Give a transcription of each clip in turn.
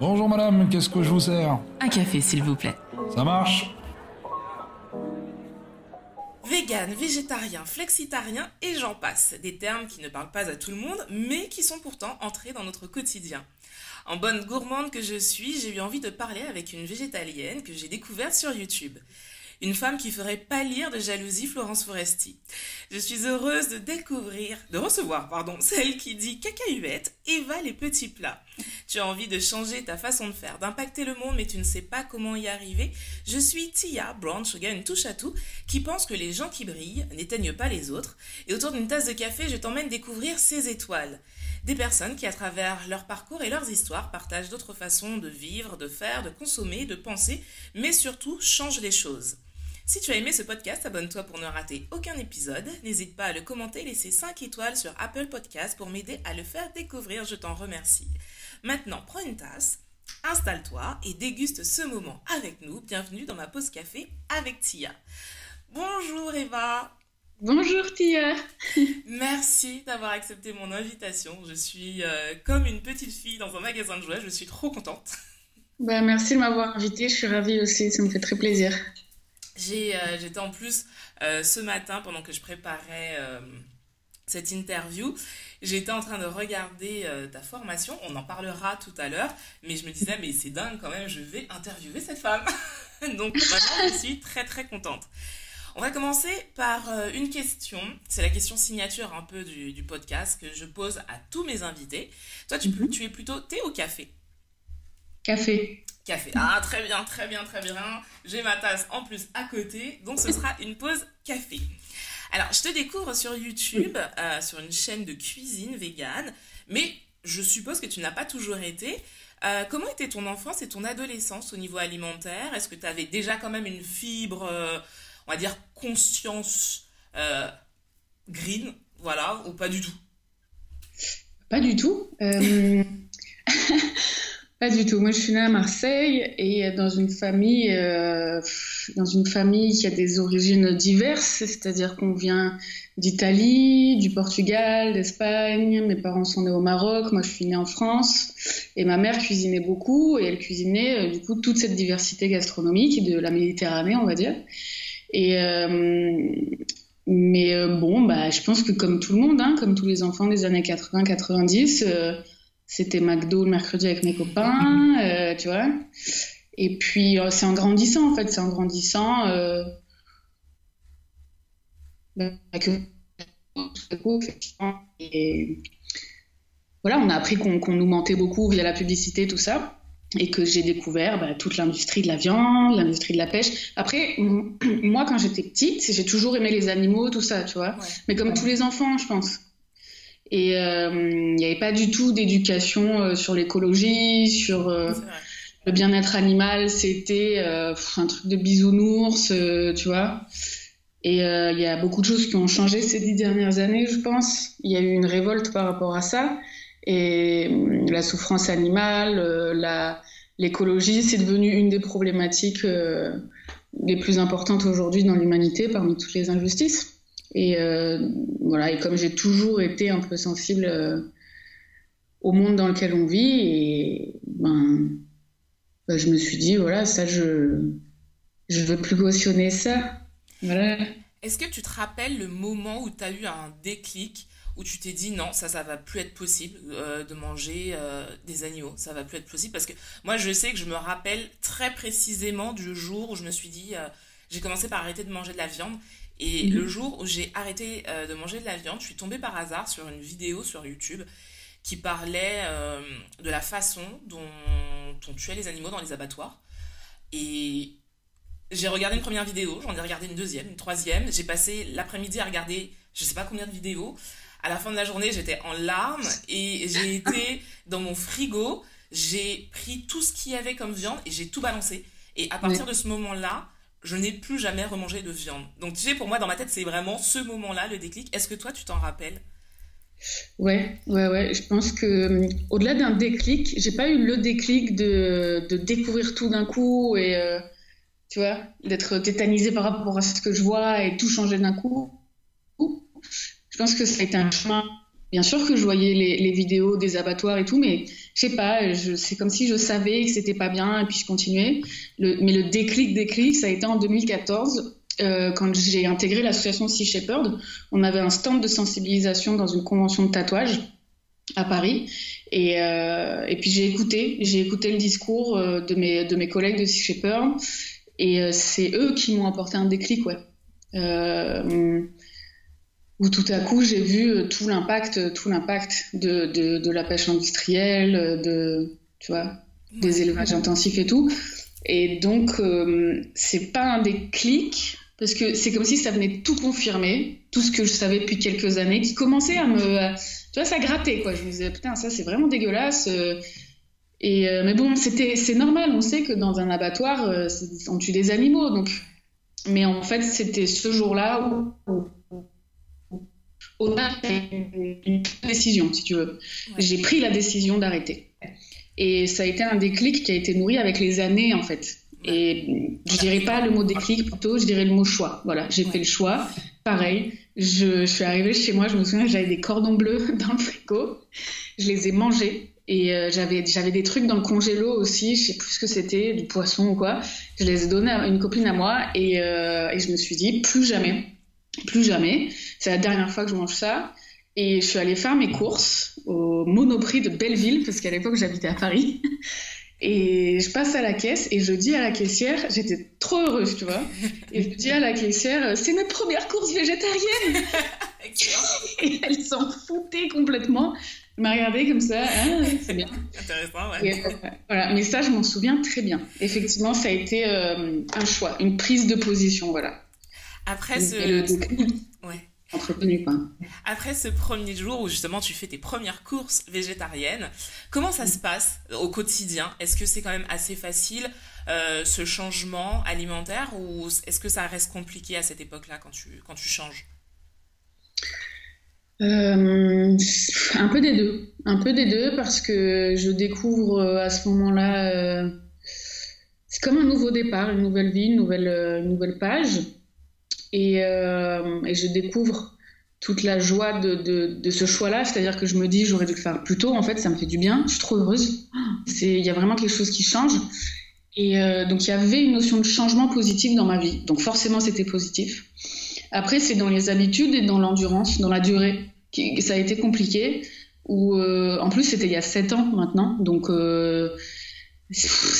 Bonjour madame, qu'est-ce que je vous sers Un café, s'il vous plaît. Ça marche Vegan, végétarien, flexitarien et j'en passe. Des termes qui ne parlent pas à tout le monde, mais qui sont pourtant entrés dans notre quotidien. En bonne gourmande que je suis, j'ai eu envie de parler avec une végétalienne que j'ai découverte sur YouTube. Une femme qui ferait pâlir de jalousie Florence Foresti. Je suis heureuse de découvrir, de recevoir, pardon, celle qui dit cacahuète, Eva les petits plats. Tu as envie de changer ta façon de faire, d'impacter le monde, mais tu ne sais pas comment y arriver. Je suis Tia, Brown Sugar, une touche à tout, qui pense que les gens qui brillent n'éteignent pas les autres. Et autour d'une tasse de café, je t'emmène découvrir ces étoiles. Des personnes qui, à travers leur parcours et leurs histoires, partagent d'autres façons de vivre, de faire, de consommer, de penser, mais surtout changent les choses. Si tu as aimé ce podcast, abonne-toi pour ne rater aucun épisode. N'hésite pas à le commenter et laisser 5 étoiles sur Apple Podcast pour m'aider à le faire découvrir. Je t'en remercie. Maintenant, prends une tasse, installe-toi et déguste ce moment avec nous. Bienvenue dans ma pause café avec Tia. Bonjour Eva. Bonjour Tia. Merci d'avoir accepté mon invitation. Je suis euh, comme une petite fille dans un magasin de jouets. Je suis trop contente. Bah, merci de m'avoir invitée. Je suis ravie aussi. Ça me fait très plaisir. Euh, j'étais en plus euh, ce matin, pendant que je préparais euh, cette interview, j'étais en train de regarder ta formation. On en parlera tout à l'heure, mais je me disais, mais c'est dingue quand même, je vais interviewer cette femme. Donc vraiment, je suis très très contente. On va commencer par une question. C'est la question signature un peu du, podcast que je pose à tous mes invités. Toi, tu, mhm. tu es plutôt thé ou café? Café. Café. Ah, très bien, très bien, très bien. J'ai ma tasse en plus à côté, donc ce sera une pause café. Alors, je te découvre sur YouTube, euh, sur une chaîne de cuisine végane, mais je suppose que tu n'as pas toujours été. Euh, comment était ton enfance et ton adolescence au niveau alimentaire? Est-ce que tu avais déjà quand même une fibre, euh, on va dire, conscience green, voilà, ou pas du tout? Pas du tout. Pas du tout. Moi, je suis née à Marseille et dans une famille, euh, dans une famille qui a des origines diverses, c'est-à-dire qu'on vient d'Italie, du Portugal, d'Espagne. Mes parents sont nés au Maroc. Moi, je suis née en France et ma mère cuisinait beaucoup et elle cuisinait euh, du coup toute cette diversité gastronomique de la Méditerranée, on va dire. Et euh, mais euh, bon, bah, je pense que comme tout le monde, hein, comme tous les enfants des années 80-90 c'était McDo le mercredi avec mes copains, euh, tu vois. Et puis, euh, c'est en grandissant, en fait, c'est en grandissant. Euh, bah, et voilà, on a appris qu'on nous mentait beaucoup via la publicité, tout ça. Et que j'ai découvert bah, toute l'industrie de la viande, l'industrie de la pêche. Après, moi, quand j'étais petite, j'ai toujours aimé les animaux, tout ça, tu vois. Mais comme tous les enfants, je pense. Et euh, il n'y avait pas du tout d'éducation euh, sur l'écologie, sur euh, le bien-être animal. C'était un truc de bisounours, tu vois. Et il y a beaucoup de choses qui ont changé ces dix dernières années, je pense. Il y a eu une révolte par rapport à ça. Et la souffrance animale, l'écologie, c'est devenu une des problématiques les plus importantes aujourd'hui dans l'humanité parmi toutes les injustices. Et euh, voilà, et comme j'ai toujours été un peu sensible euh, au monde dans lequel on vit, ben, ben, je me suis dit, voilà, ça, je je veux plus cautionner ça. Est-ce que tu te rappelles le moment où tu as eu un déclic, où tu t'es dit non, ça, ça va plus être possible euh, de manger des animaux, ça va plus être possible? Parce que moi, je sais que je me rappelle très précisément du jour où je me suis dit, j'ai commencé par arrêter de manger de la viande et mhm. le jour où j'ai arrêté euh, de manger de la viande, je suis tombée par hasard sur une vidéo sur YouTube qui parlait euh, de la façon dont on tuait les animaux dans les abattoirs. Et j'ai regardé une première vidéo, j'en ai regardé une deuxième, une troisième. J'ai passé l'après-midi à regarder je sais pas combien de vidéos. À la fin de la journée, j'étais en larmes et j'ai été dans mon frigo. J'ai pris tout ce qu'il y avait comme viande et j'ai tout balancé. Et à partir de ce moment-là, je n'ai plus jamais remangé de viande. Donc tu sais, pour moi, dans ma tête, c'est vraiment ce moment-là, le déclic. Est-ce que toi, tu t'en rappelles? Ouais, ouais, ouais. Je pense que euh, au-delà d'un déclic, j'ai pas eu le déclic de, découvrir tout d'un coup et euh, tu vois, d'être tétanisé par rapport à ce que je vois et tout changer d'un coup. Je pense que ça a été un chemin Bien sûr que je voyais les, vidéos des abattoirs et tout, mais je sais pas, c'est comme si je savais que c'était pas bien et puis je continuais. mais le déclic, déclic, ça a été en 2014 euh, quand j'ai intégré l'association Sea Shepherd. On avait un stand de sensibilisation dans une convention de tatouage à Paris. Et, euh, et puis j'ai écouté, j'ai écouté le discours euh, de mes, de mes collègues de Sea Shepherd. Et c'est eux qui m'ont apporté un déclic, ouais où tout à coup j'ai vu euh, tout l'impact, tout l'impact de, de, de, la pêche industrielle, euh, de, tu vois, des élevages intensifs et tout. Et donc, euh, c'est pas un déclic, parce que c'est comme si ça venait tout confirmer, tout ce que je savais depuis quelques années, qui commençait à me. Tu vois, ça grattait, quoi. Je me disais, putain, ça, c'est vraiment dégueulasse. Et, mais bon, c'était, c'est normal, on sait que dans un abattoir, on tue des animaux, donc. Mais en fait, c'était ce jour-là où, au une décision, si tu veux. J'ai pris la décision d'arrêter. Et ça a été un déclic qui a été nourri avec les années, en fait. Et je dirais pas le mot déclic, plutôt, je dirais le mot choix. Voilà, j'ai fait le choix. Pareil, je, suis arrivée chez moi, je me souviens, j'avais des cordons bleus dans le frigo. Je les ai mangés. Et euh, j'avais, j'avais des trucs dans le congélo aussi, je sais plus ce que c'était, du poisson ou quoi. Je les ai donnés à une copine à moi et, euh, et je me suis dit, plus jamais plus jamais. C'est la dernière fois que je mange ça. Et je suis allée faire mes courses au Monoprix de Belleville, parce qu'à l'époque j'habitais à Paris. Et je passe à la caisse et je dis à la caissière, j'étais trop heureuse, tu vois. Et je dis à la caissière, c'est mes premières courses végétariennes. et elle s'en foutait complètement. Elle m'a regardé comme ça, ah, c'est bien. Intéressant, ouais. Euh, voilà, mais ça, je m'en souviens très bien. Effectivement, ça a été euh, un choix, une prise de position, voilà. Après ce... Après ce premier jour où justement tu fais tes premières courses végétariennes, comment ça se passe au quotidien? Est-ce que c'est quand même assez facile euh, ce changement alimentaire ou est-ce que ça reste compliqué à cette époque-là quand tu, quand tu changes? Euh, un peu des deux, un peu des deux parce que je découvre euh, à ce moment-là, c'est comme un nouveau départ, une nouvelle vie, une nouvelle, une nouvelle page. Euh, et, je découvre toute la joie de, ce choix-là. C'est-à-dire que je me dis, j'aurais dû le faire plus tôt. En fait, ça me fait du bien. Je suis trop heureuse. Il y a vraiment quelque chose qui change. Et euh, donc, il y avait une notion de changement positif dans ma vie. Donc, forcément, c'était positif. Après, c'est dans les habitudes et dans l'endurance, dans la durée. ça a été compliqué. Ou euh, en plus, c'était il y a 7 ans maintenant. Donc, il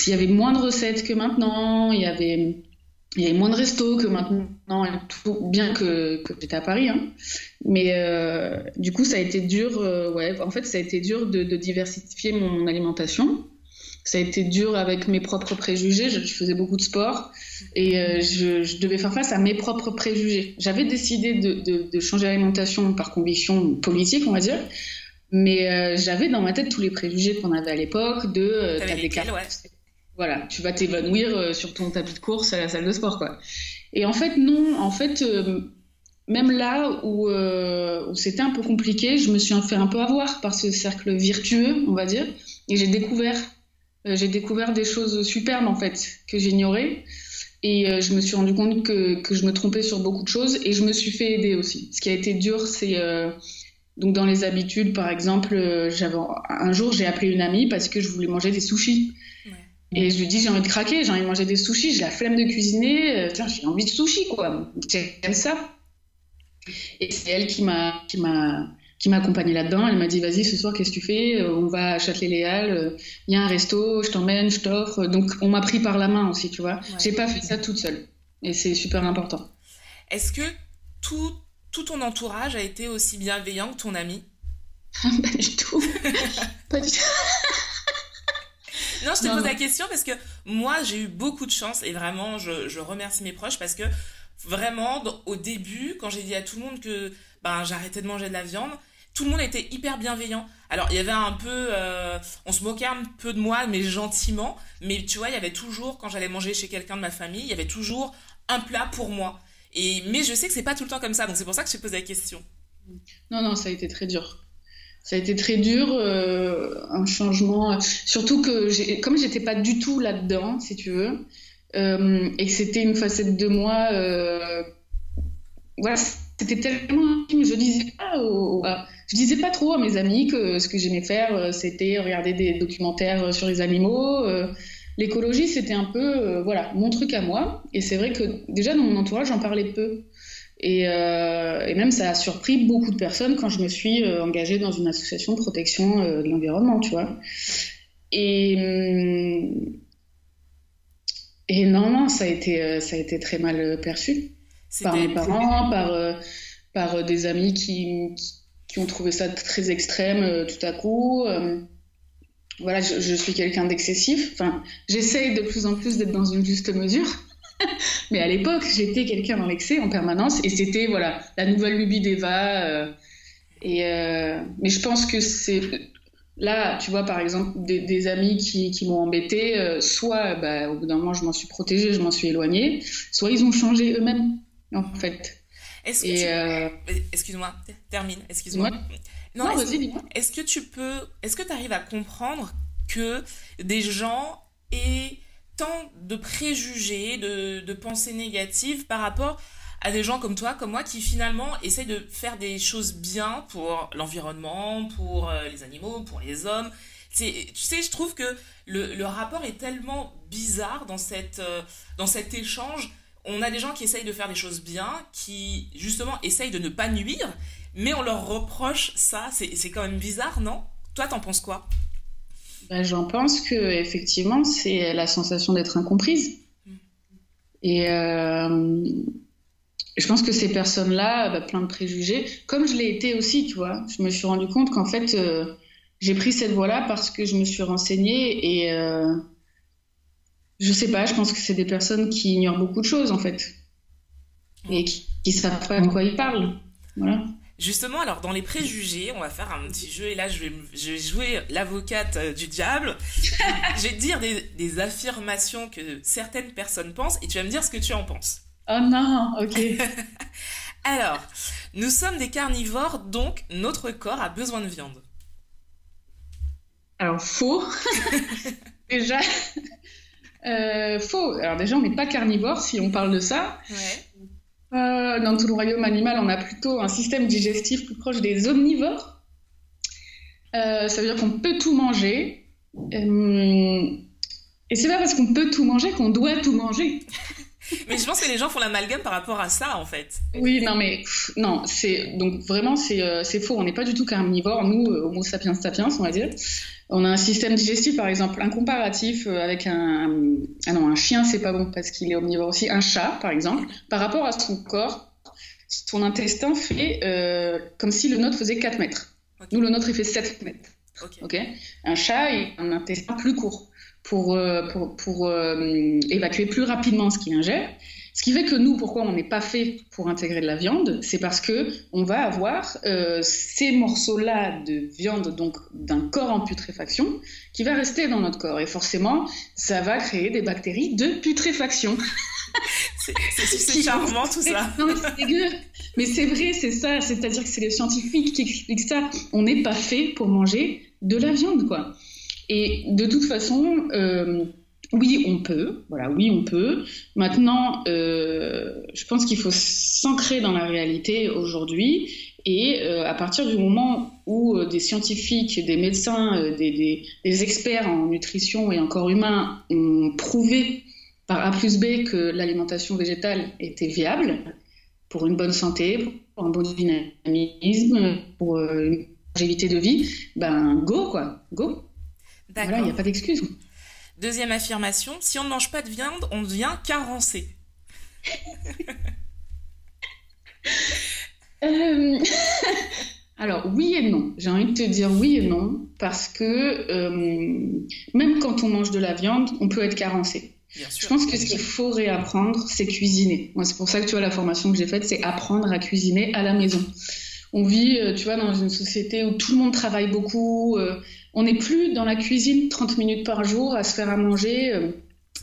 y avait moins de recettes que maintenant. Il y avait il y avait moins de restos que maintenant, bien que, que j'étais à Paris. Hein. Mais euh, du coup, ça a été dur. Euh, ouais, en fait, ça a été dur de, diversifier mon alimentation. Ça a été dur avec mes propres préjugés. Je, faisais beaucoup de sport et euh, je, devais faire face à mes propres préjugés. J'avais décidé de, de changer l'alimentation par conviction politique, on va dire. Mais j'avais dans ma tête tous les préjugés qu'on avait à l'époque de t'as des voilà, tu vas t'évanouir euh, sur ton tapis de course à la salle de sport, quoi. Et en fait, non, en fait, euh, même là euh, où, c'était un peu compliqué, je me suis fait un peu avoir par ce cercle virtueux, on va dire, et j'ai découvert, j'ai découvert des choses superbes en fait que j'ignorais. Et je me suis rendu compte que, que, je me trompais sur beaucoup de choses et je me suis fait aider aussi. Ce qui a été dur, c'est donc dans les habitudes, par exemple, j'avais un jour j'ai appelé une amie parce que je voulais manger des sushis. Et je lui dis, j'ai envie de craquer, j'ai envie de manger des sushis, j'ai la flemme de cuisiner, euh, tiens, j'ai envie de sushis, quoi. J'aime ça. Et c'est elle qui m'a, qui m'a, qui m'a accompagnée là-dedans. Elle m'a dit, vas-y, ce soir, qu'est-ce que tu fais? Euh, On va à Châtelet-Léal, euh, il y a un resto, je t'emmène, je t'offre. Donc, on m'a pris par la main aussi, tu vois. J'ai pas fait ça toute seule. Et c'est super important. Est-ce que tout, tout ton entourage a été aussi bienveillant que ton ami? Pas du tout. pas du tout. Non, je te pose la question parce que moi, j'ai eu beaucoup de chance et vraiment, je, remercie mes proches parce que vraiment, au début, quand j'ai dit à tout le monde que ben, j'arrêtais de manger de la viande, tout le monde était hyper bienveillant. Alors, il y avait un peu. Euh, on se moquait un peu de moi, mais gentiment. Mais tu vois, il y avait toujours, quand j'allais manger chez quelqu'un de ma famille, il y avait toujours un plat pour moi. Et, mais je sais que c'est pas tout le temps comme ça, donc c'est pour ça que je te pose la question. Non, non, ça a été très dur ça a été très dur, euh, un changement. Surtout que comme j'étais pas du tout là-dedans, si tu veux, euh, et que c'était une facette de moi, euh, voilà, c'était tellement. Je disais pas je disais pas trop à mes amis que ce que j'aimais faire, c'était regarder des documentaires sur les animaux. L'écologie, c'était un peu, voilà, mon truc à moi. Et c'est vrai que déjà dans mon entourage, j'en parlais peu. Et, et, même ça a surpris beaucoup de personnes quand je me suis engagée dans une association de protection de l'environnement, tu vois. Et, et non, non, ça a été, euh, ça a été très mal perçu par mes parents, par, euh, par euh, des amis qui, qui ont trouvé ça très extrême tout à coup. Voilà, je, je suis quelqu'un d'excessif. Enfin, j'essaye de plus en plus d'être dans une juste mesure. Mais à l'époque, j'étais quelqu'un dans l'excès en permanence et c'était voilà la nouvelle lubie d'Eva. et mais je pense que c'est Là, tu vois, par exemple, des, amis qui, m'ont embêté, euh, soit bah, au bout d'un moment, je m'en suis protégée, je m'en suis éloignée, soit ils ont changé eux-mêmes, en fait. Est-ce que euh, Excuse-moi, termine, excuse-moi. Non, vas-y, dis-moi. Est-ce que tu peux... Est-ce que tu arrives à comprendre que des gens aient tant de préjugés, de, pensées négatives par rapport à des gens comme toi, comme moi, qui finalement essayent de faire des choses bien pour l'environnement, pour euh, les animaux, pour les hommes. Tu sais, je trouve que le, le rapport est tellement bizarre dans, cette, euh, dans cet échange. On a des gens qui essayent de faire des choses bien, qui justement essayent de ne pas nuire, mais on leur reproche ça. C'est quand même bizarre, non? Toi, t'en penses quoi? Ben, J'en pense que effectivement, c'est la sensation d'être incomprise. Et euh, je pense que ces personnes-là, bah, plein de préjugés, comme je l'ai été aussi, tu vois, je me suis rendu compte qu'en fait, euh, j'ai pris cette voie-là parce que je me suis renseignée et euh, je sais pas, je pense que c'est des personnes qui ignorent beaucoup de choses en fait et qui, ne savent pas de quoi ils parlent. Voilà. Justement, alors dans les préjugés, on va faire un petit jeu et là je vais, je vais jouer l'avocate euh, du diable. je vais te dire des, des affirmations que certaines personnes pensent et tu vas me dire ce que tu en penses. Oh non, ok. Alors, nous sommes des carnivores, donc notre corps a besoin de viande. Alors, faux. déjà, euh, faux. Alors déjà, on n'est pas carnivore si on parle de ça. Euh, dans tout le royaume animal, on a plutôt un système digestif plus proche des omnivores. Euh, ça veut dire qu'on peut tout manger. et c'est pas parce qu'on peut tout manger qu'on doit tout manger mais je pense que les gens font l'amalgame par rapport à ça, en fait. Oui, non, mais non, c'est donc vraiment c'est euh, faux. On n'est pas du tout carnivore, nous, euh, Homo sapiens sapiens, on va dire. On a un système digestif, par exemple, un comparatif euh, avec un, ah non, un chien, c'est pas bon parce qu'il est omnivore aussi. Un chat, par exemple, par rapport à son corps, son intestin fait comme si le nôtre faisait 4 mètres. Nous, le nôtre, il fait 7 mètres. Un chat, il a un intestin plus court pour, euh, pour, pour euh, évacuer plus rapidement ce qu'il ingère. Ce qui fait que nous, pourquoi on n'est pas fait pour intégrer de la viande, c'est parce que on va avoir euh, ces morceaux-là de viande, donc d'un corps en putréfaction, qui va rester dans notre corps. Et forcément, ça va créer des bactéries de putréfaction. c'est charmant tout ça. Non, mais c'est dégueu. Mais c'est vrai, c'est ça. C'est-à-dire que c'est les scientifiques qui expliquent ça. On n'est pas fait pour manger de la viande, quoi. Et de toute façon, euh, oui, on peut. Voilà, oui, on peut. Maintenant, euh, je pense qu'il faut s'ancrer dans la réalité aujourd'hui. Et euh, à partir du moment où des scientifiques, des médecins, des, des, experts en nutrition et en corps humain ont prouvé par A plus B que l'alimentation végétale était viable pour une bonne santé, pour un bon dynamisme, pour une longévité de vie, ben go quoi, go. Voilà, il n'y a pas d'excuse. Deuxième affirmation, si on ne mange pas de viande, on devient carencé. Euh, alors oui et non. J'ai envie de te dire oui et non parce que euh, même quand on mange de la viande, on peut être carencé. Je pense que ce qu'il faut réapprendre, c'est cuisiner. Moi, c'est pour ça que tu vois la formation que j'ai faite, c'est apprendre à cuisiner à la maison. On vit, euh, tu vois, dans une société où tout le monde travaille beaucoup. Euh, on n'est plus dans la cuisine 30 minutes par jour à se faire à manger, euh,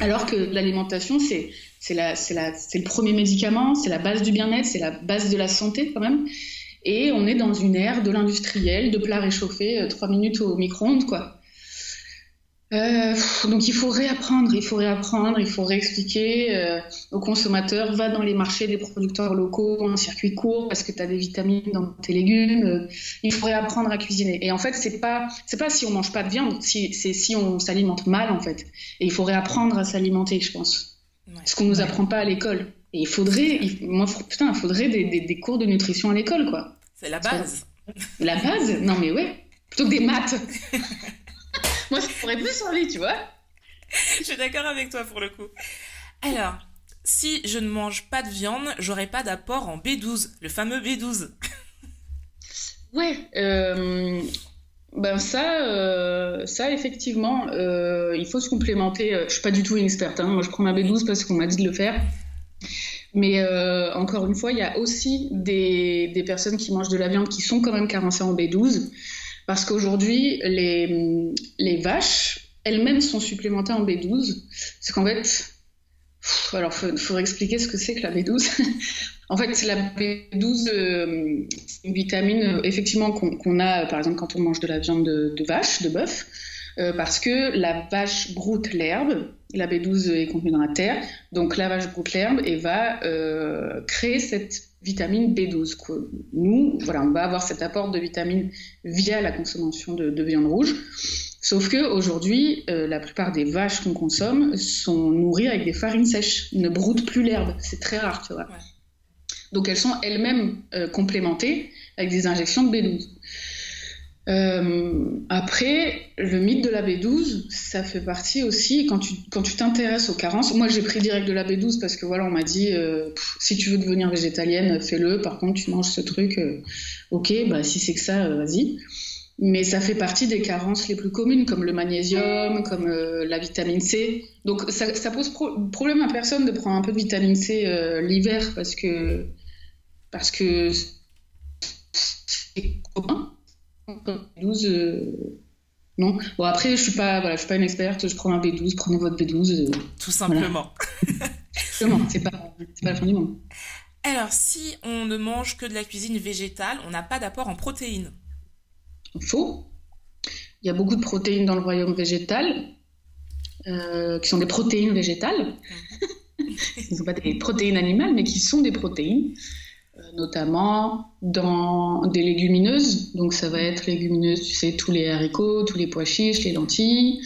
alors que l'alimentation, c'est le premier médicament, c'est la base du bien-être, c'est la base de la santé quand même. Et on est dans une ère de l'industriel, de plats réchauffés 3 minutes au micro-ondes, quoi. Euh, donc il faut réapprendre, il faut réapprendre, il faut réexpliquer euh, aux consommateurs, va dans les marchés des producteurs locaux en circuit court parce que tu as des vitamines dans tes légumes. Euh, il faut réapprendre à cuisiner. Et en fait, c'est pas c'est pas si on mange pas de viande, si, c'est si on s'alimente mal en fait. Et il faut réapprendre à s'alimenter, je pense. Ouais. Ce qu'on nous apprend pas à l'école. Et il faudrait, il, moi, putain, il faudrait des, des, des cours de nutrition à l'école, quoi. C'est la base. La base? Non mais ouais, plutôt que des maths. Moi, je pourrais plus envie, tu vois. je suis d'accord avec toi pour le coup. Alors, si je ne mange pas de viande, j'aurai pas d'apport en B12, le fameux B12. ouais, euh, ben ça, euh, ça effectivement, euh, il faut se complémenter. Je suis pas du tout une experte. Hein. Moi, je prends ma B12 parce qu'on m'a dit de le faire. Mais euh, encore une fois, il y a aussi des, des, personnes qui mangent de la viande qui sont quand même carencées en B12. Parce qu'aujourd'hui, les, vaches elles-mêmes sont supplémentées en B12. C'est qu'en fait, alors il faudrait expliquer ce que c'est que la B12. en fait, la B12, euh, c'est une vitamine euh, effectivement qu'on qu a, par exemple, quand on mange de la viande de, vache, de bœuf, euh, parce que la vache broute l'herbe. La B12 est contenue dans la terre, donc la vache broute l'herbe et va euh, créer cette vitamine B12. Quoi. Nous, voilà, on va avoir cet apport de vitamines via la consommation de, de viande rouge. Sauf que aujourd'hui, euh, la plupart des vaches qu'on consomme sont nourries avec des farines sèches, ne broutent plus l'herbe. C'est très rare, tu vois. Ouais. Donc elles sont elles-mêmes euh, complémentées avec des injections de B12. Euh, après, le mythe de la B12, ça fait partie aussi quand tu quand tu t'intéresses aux carences. Moi, j'ai pris direct de la B12 parce que voilà, on m'a dit euh, si tu veux devenir végétalienne, fais-le. Par contre, tu manges ce truc, euh, ok, bah si c'est que ça, vas-y. Mais ça fait partie des carences les plus communes, comme le magnésium, comme la vitamine C. Donc, ça, pose pro problème à personne de prendre un peu de vitamine C l'hiver parce que parce que c'est commun. 12, euh, non. Bon, après, je suis pas, voilà, je suis pas une experte, je prends un B12, prenez votre B12. Euh, Tout simplement. Voilà. c'est pas, pas la fin du monde. Alors, si on ne mange que de la cuisine végétale, on n'a pas d'apport en protéines. Faux. Il y a beaucoup de protéines dans le royaume végétal, euh, qui sont des protéines végétales. Ce ne sont pas des protéines animales, mais qui sont des protéines notamment dans des légumineuses. Donc ça va être légumineuses, tu sais, tous les haricots, tous les pois chiches, les lentilles,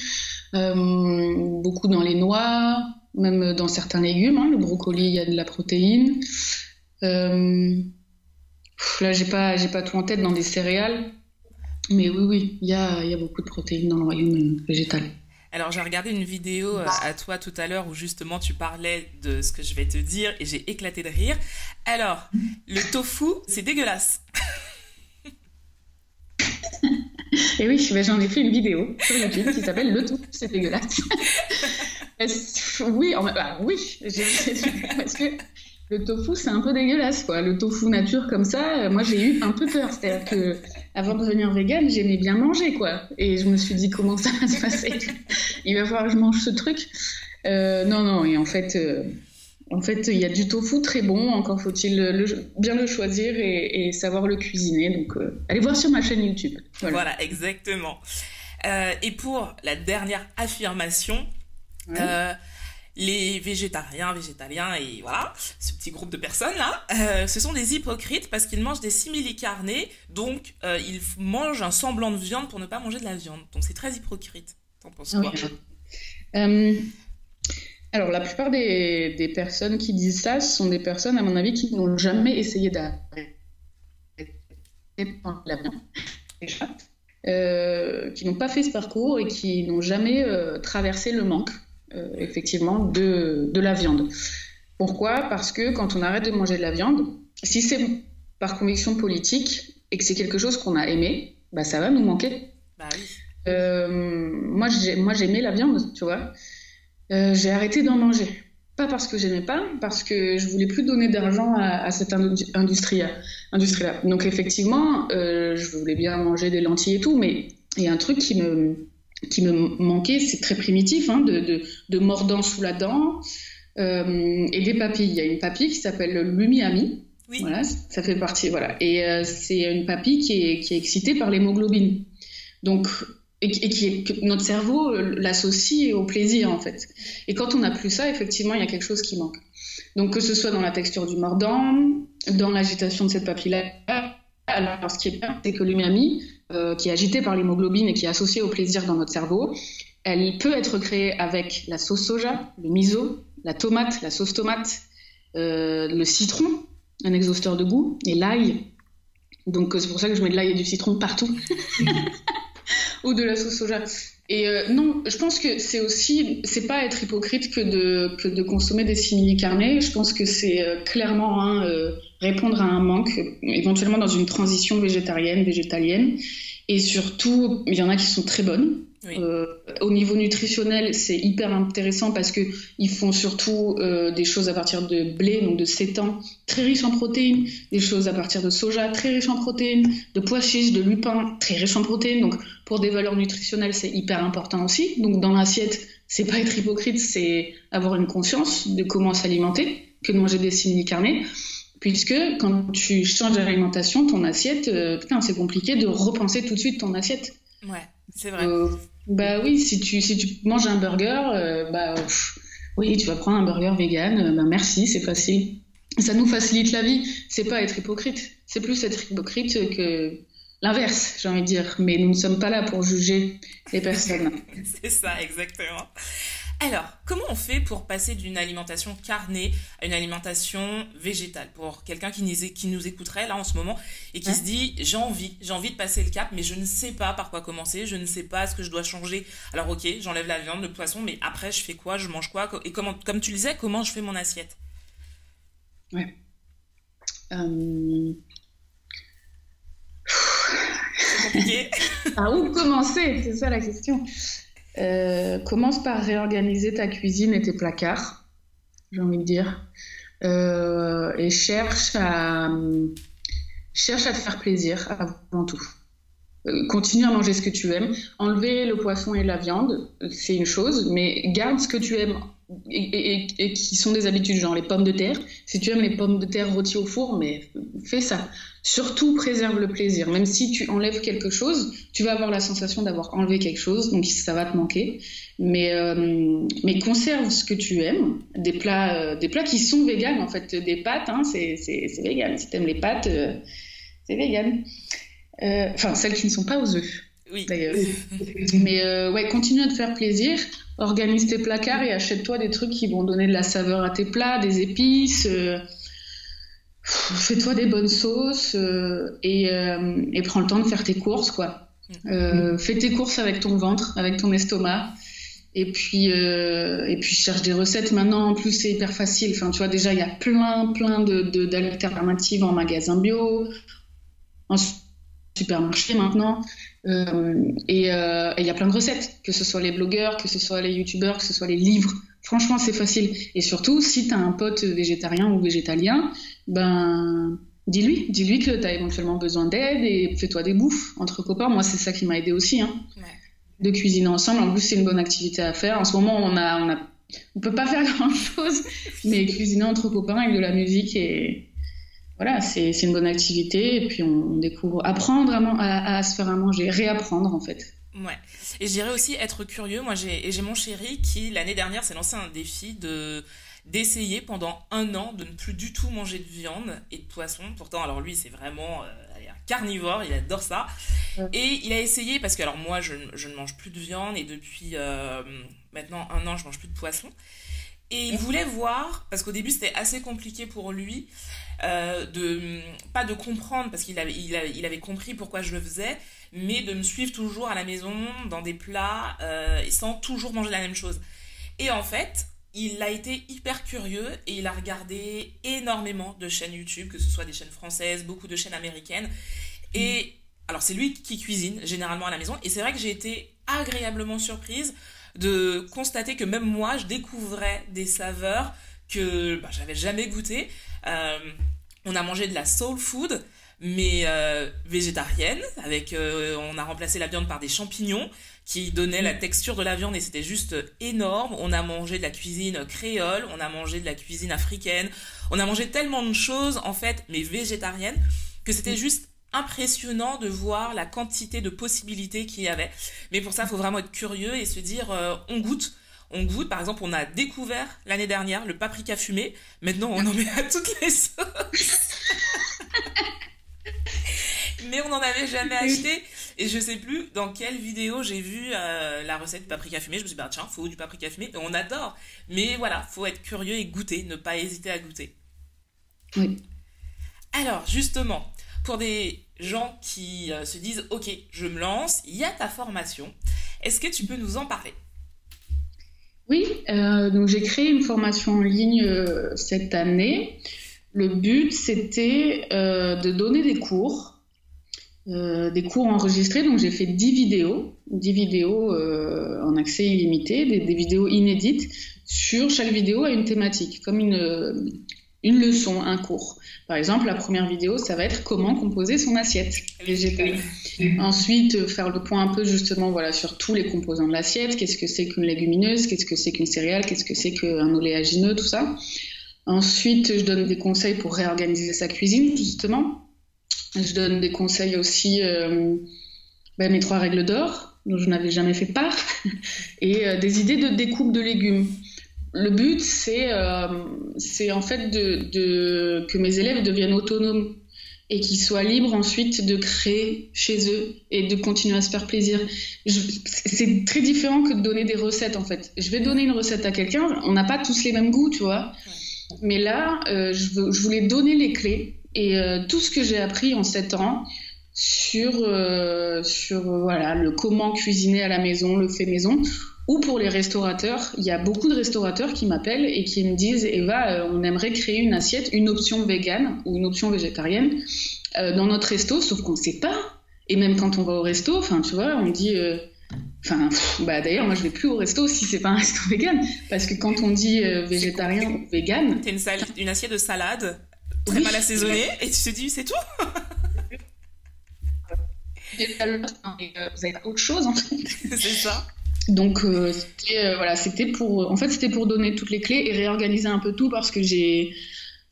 euh, beaucoup dans les noix, même dans certains légumes. Hein, le brocoli, il y a de la protéine. Euh, là, j'ai pas, j'ai pas tout en tête dans des céréales. Mais oui, oui, il y a, y a beaucoup de protéines dans le royaume végétal. Alors j'ai regardé une vidéo euh, à toi tout à l'heure où justement tu parlais de ce que je vais te dire et j'ai éclaté de rire. Alors, le tofu, c'est dégueulasse. Et oui, j'en ai fait une vidéo sur YouTube qui s'appelle Le tofu, c'est dégueulasse. oui, en, bah, oui, parce que le tofu, c'est un peu dégueulasse, quoi. Le tofu nature comme ça, moi j'ai eu un peu peur. C'est-à-dire que avant de devenir végane, j'aimais bien manger, quoi. Et je me suis dit comment ça va se passer? Il va falloir que je mange ce truc. Euh, non, non. Et en fait, euh, en fait, il y a du tofu très bon. Encore faut-il le, bien le choisir et, et, savoir le cuisiner. Donc, euh, allez voir sur ma chaîne YouTube. Voilà, voilà exactement. Euh, et pour la dernière affirmation. Ouais les végétariens, végétaliens et voilà, ce petit groupe de personnes là, euh, ce sont des hypocrites parce qu'ils mangent des simili carnés, donc euh, ils mangent un semblant de viande pour ne pas manger de la viande. Donc c'est très hypocrite. T'en penses quoi? Euh, Alors la plupart des, personnes qui disent ça, ce sont des personnes à mon avis qui n'ont jamais essayé d'arrêter la viande. Qui n'ont pas fait ce parcours et qui n'ont jamais traversé le manque effectivement de, de la viande. Pourquoi? Parce que quand on arrête de manger de la viande, si c'est par conviction politique et que c'est quelque chose qu'on a aimé, bah ça va nous manquer. Bah oui. euh, moi, j'aimais la viande, tu vois. Euh, j'ai arrêté d'en manger. Pas parce que j'aimais pas, parce que je voulais plus donner d'argent à, à, cette industrie-là. Industrie Donc effectivement, euh, je voulais bien manger des lentilles et tout, mais il y a un truc qui me qui me manquait, c'est très primitif, hein, de, de, de, mordant sous la dent euh, et des papilles. Il y a une papille qui s'appelle l'umiami. Oui. Voilà, ça fait partie. Voilà. Et euh, c'est une papille qui est, qui est excitée par l'hémoglobine. Donc, et, qui est, que notre cerveau l'associe au plaisir en fait. Et quand on n'a plus ça, effectivement, il y a quelque chose qui manque. Donc que ce soit dans la texture du mordant, dans l'agitation de cette papille-là, alors ce qui est bien, c'est que l'umami, euh, qui est agité par l'hémoglobine et qui est associé au plaisir dans notre cerveau, elle peut être créée avec la sauce soja, le miso, la tomate, la sauce tomate, euh, le citron, un exhausteur de goût, et l'ail. Donc c'est pour ça que je mets de l'ail et du citron partout. ou de la sauce soja. Et euh, non, je pense que c'est aussi, c'est pas être hypocrite que de, que de consommer des simili carnés. Je pense que c'est euh, clairement hein, euh, répondre à un manque, éventuellement dans une transition végétarienne, végétalienne. Et surtout, il y en a qui sont très bonnes. Euh, au niveau nutritionnel, c'est hyper intéressant parce que ils font surtout euh, des choses à partir de blé, donc de sétan, très riche en protéines, des choses à partir de soja, très riche en protéines, de pois chiches, de lupin, très riche en protéines. Donc pour des valeurs nutritionnelles, c'est hyper important aussi. Donc dans l'assiette, c'est pas être hypocrite, c'est avoir une conscience de comment s'alimenter, que de manger des simili carnés. Puisque quand tu changes d'alimentation, ton assiette, euh, putain, c'est compliqué de repenser tout de suite ton assiette. Ouais. C'est vrai. Euh, bah oui, si tu, si tu manges un burger, euh, bah oui, tu vas prendre un burger vegan, bah merci, c'est facile. Ça nous facilite la vie. C'est pas être hypocrite. C'est plus être hypocrite que l'inverse, j'ai envie de dire. Mais nous ne sommes pas là pour juger les personnes. c'est ça, exactement. Alors, comment on fait pour passer d'une alimentation carnée à une alimentation végétale? Pour quelqu'un qui, qui, nous écouterait là en ce moment et qui se dit j'ai envie, j'ai envie de passer le cap, mais je ne sais pas par quoi commencer, je ne sais pas ce que je dois changer. Alors ok, j'enlève la viande, le poisson, mais après je fais quoi? Je mange quoi? Et comment, comme tu le disais, comment je fais mon assiette? Ouais. Euh... C'est compliqué. Par où commencer? C'est ça la question. Euh, commence par réorganiser ta cuisine et tes placards, j'ai envie de dire. Euh, et cherche à, à te faire plaisir avant tout. Euh, continue à manger ce que tu aimes. Enlever le poisson et la viande, c'est une chose, mais garde ce que tu aimes et, qui sont des habitudes, genre les pommes de terre. Si tu aimes les pommes de terre rôties au four, mais fais ça. Surtout préserve le plaisir. Même si tu enlèves quelque chose, tu vas avoir la sensation d'avoir enlevé quelque chose, donc ça va te manquer. Mais, euh, conserve ce que tu aimes. Des plats, euh, des plats qui sont véganes, en fait. Des pâtes, hein, c'est vegan. Si tu aimes les pâtes, euh, c'est vegan. Enfin, celles qui ne sont pas aux œufs. Oui. D'ailleurs. mais ouais, continue à te faire plaisir organise tes placards et achète-toi des trucs qui vont donner de la saveur à tes plats, des épices. Euh, fais-toi des bonnes sauces euh, et, euh, et, prends le temps de faire tes courses, quoi. Mm. fais tes courses avec ton ventre, avec ton estomac. Et puis, et puis cherche des recettes. Maintenant, en plus, c'est hyper facile. Enfin, tu vois, déjà, il y a plein, plein d'alternatives de, en magasin bio, en supermarché maintenant. Euh, et euh, il y a plein de recettes, que ce soit les blogueurs, que ce soit les youtubeurs, que ce soit les livres. Franchement, c'est facile. Et surtout, si tu as un pote végétarien ou végétalien, ben dis-lui, dis-lui que tu as éventuellement besoin d'aide et fais-toi des bouffes entre copains. Moi, c'est ça qui m'a aidé aussi, hein, de cuisiner ensemble. En plus, c'est une bonne activité à faire. En ce moment, on a, on a, on peut pas faire grand chose, mais cuisiner entre copains avec de la musique et voilà, c'est une bonne activité et puis on, découvre, apprendre à, à, se faire à manger, réapprendre en fait. Ouais. Et je dirais aussi être curieux. Moi, j'ai mon chéri qui, l'année dernière, s'est lancé un défi de d'essayer pendant un an de ne plus du tout manger de viande et de poisson. Pourtant, alors lui, c'est vraiment euh, un carnivore, il adore ça. Et il a essayé, parce que alors moi, je, je, ne mange plus de viande et depuis euh, maintenant un an, je mange plus de poisson. Et il voulait voir, parce qu'au début c'était assez compliqué pour lui, euh, de pas de comprendre parce qu'il avait, compris pourquoi je le faisais, mais de me suivre toujours à la maison dans des plats euh, sans toujours manger la même chose. Et en fait, il a été hyper curieux et il a regardé énormément de chaînes YouTube, que ce soit des chaînes françaises, beaucoup de chaînes américaines. Et alors c'est lui qui cuisine généralement à la maison et c'est vrai que j'ai été agréablement surprise de constater que même moi, je découvrais des saveurs que bah, j'avais jamais goûtées. Euh, on a mangé de la soul food, mais euh, végétarienne, avec euh, on a remplacé la viande par des champignons qui donnaient la texture de la viande et c'était juste énorme. On a mangé de la cuisine créole, on a mangé de la cuisine africaine, on a mangé tellement de choses en fait, mais végétariennes, que c'était juste impressionnant de voir la quantité de possibilités qu'il y avait. Mais pour ça, il faut vraiment être curieux et se dire, euh, on goûte. On goûte, par exemple, on a découvert l'année dernière le paprika fumé. Maintenant, on en met à toutes les sauces. Mais on n'en avait jamais acheté. Et je sais plus dans quelle vidéo j'ai vu euh, la recette du paprika fumé. Je me suis dit, bah tiens, faut du paprika fumé. Et on adore. Mais voilà, faut être curieux et goûter, ne pas hésiter à goûter. Oui. Alors, justement, pour des gens qui euh, se disent Ok, je me lance, il y a ta formation. Est-ce que tu peux nous en parler? Oui, euh, donc j'ai créé une formation en ligne euh, cette année. Le but, c'était de donner des cours, des cours enregistrés. Donc j'ai fait 10 vidéos, 10 vidéos en accès illimité, des, des, vidéos inédites. Sur chaque vidéo à une thématique, comme une, une leçon, un cours. Par exemple, la première vidéo, ça va être comment composer son assiette végétale. Ensuite, euh, faire le point un peu justement voilà, sur tous les composants de l'assiette. Qu'est-ce que c'est qu'une légumineuse? Qu'est-ce que c'est qu'une céréale? Qu'est-ce que c'est qu'un oléagineux? Tout ça. Ensuite, je donne des conseils pour réorganiser sa cuisine, justement. Je donne des conseils aussi, euh, ben, mes trois règles d'or, dont je n'avais jamais fait part, et euh, des idées de découpe de légumes le but, c'est euh, en fait que mes élèves deviennent autonomes et qu'ils soient libres ensuite de créer chez eux et de continuer à se faire plaisir. C'est très différent que de donner des recettes en fait. Je vais donner une recette à quelqu'un, on n'a pas tous les mêmes goûts, tu vois. Mais là, euh, je, voulais donner les clés et euh, tout ce que j'ai appris en sept ans sur, le comment cuisiner à la maison, le fait maison, ou pour les restaurateurs, il y a beaucoup de restaurateurs qui m'appellent et qui me disent Eva, euh, on aimerait créer une assiette, une option végane ou une option végétarienne euh, dans notre resto, sauf qu'on ne sait pas. Et même quand on va au resto, enfin, tu vois, on dit. Euh, enfin, bah d'ailleurs, moi je vais plus au resto si c'est pas un resto vegan, parce que quand on dit végétarien ou vegan, t'as une, une assiette de salade très mal assaisonnée et tu te dis c'est tout. vous avez autre chose en fait. c'est ça. Donc euh, c'était euh, voilà, c'était pour en fait c'était pour donner toutes les clés et réorganiser un peu tout parce que j'ai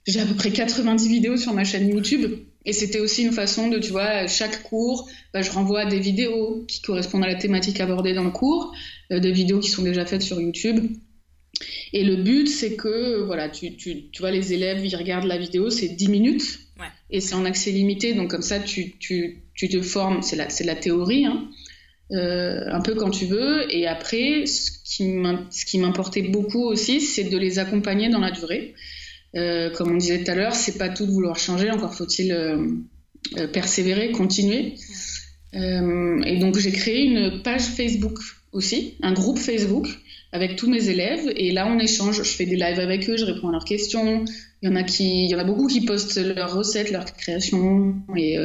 j'ai à peu près 90 vidéos sur ma chaîne YouTube. Et c'était aussi une façon de tu vois chaque cours bah, je renvoie des vidéos qui correspondent à la thématique abordée dans le cours, euh, des vidéos qui sont déjà faites sur YouTube. Et le but c'est que voilà, tu, tu, tu vois les élèves ils regardent la vidéo, c'est 10 minutes. Et c'est en accès limité. Donc comme ça tu, tu, tu te formes, c'est la c'est la théorie hein. Euh, un peu quand tu veux. Et après, ce qui m'importait beaucoup aussi, c'est de les accompagner dans la durée. Euh, comme on disait tout à l'heure, c'est pas tout de vouloir changer, encore faut-il euh, persévérer, continuer. et donc j'ai créé une page Facebook aussi, un groupe Facebook avec tous mes élèves. Et là, on échange. Je fais des lives avec eux, je réponds à leurs questions. Il y en a qui, il y en a beaucoup qui postent leurs recettes, leurs créations et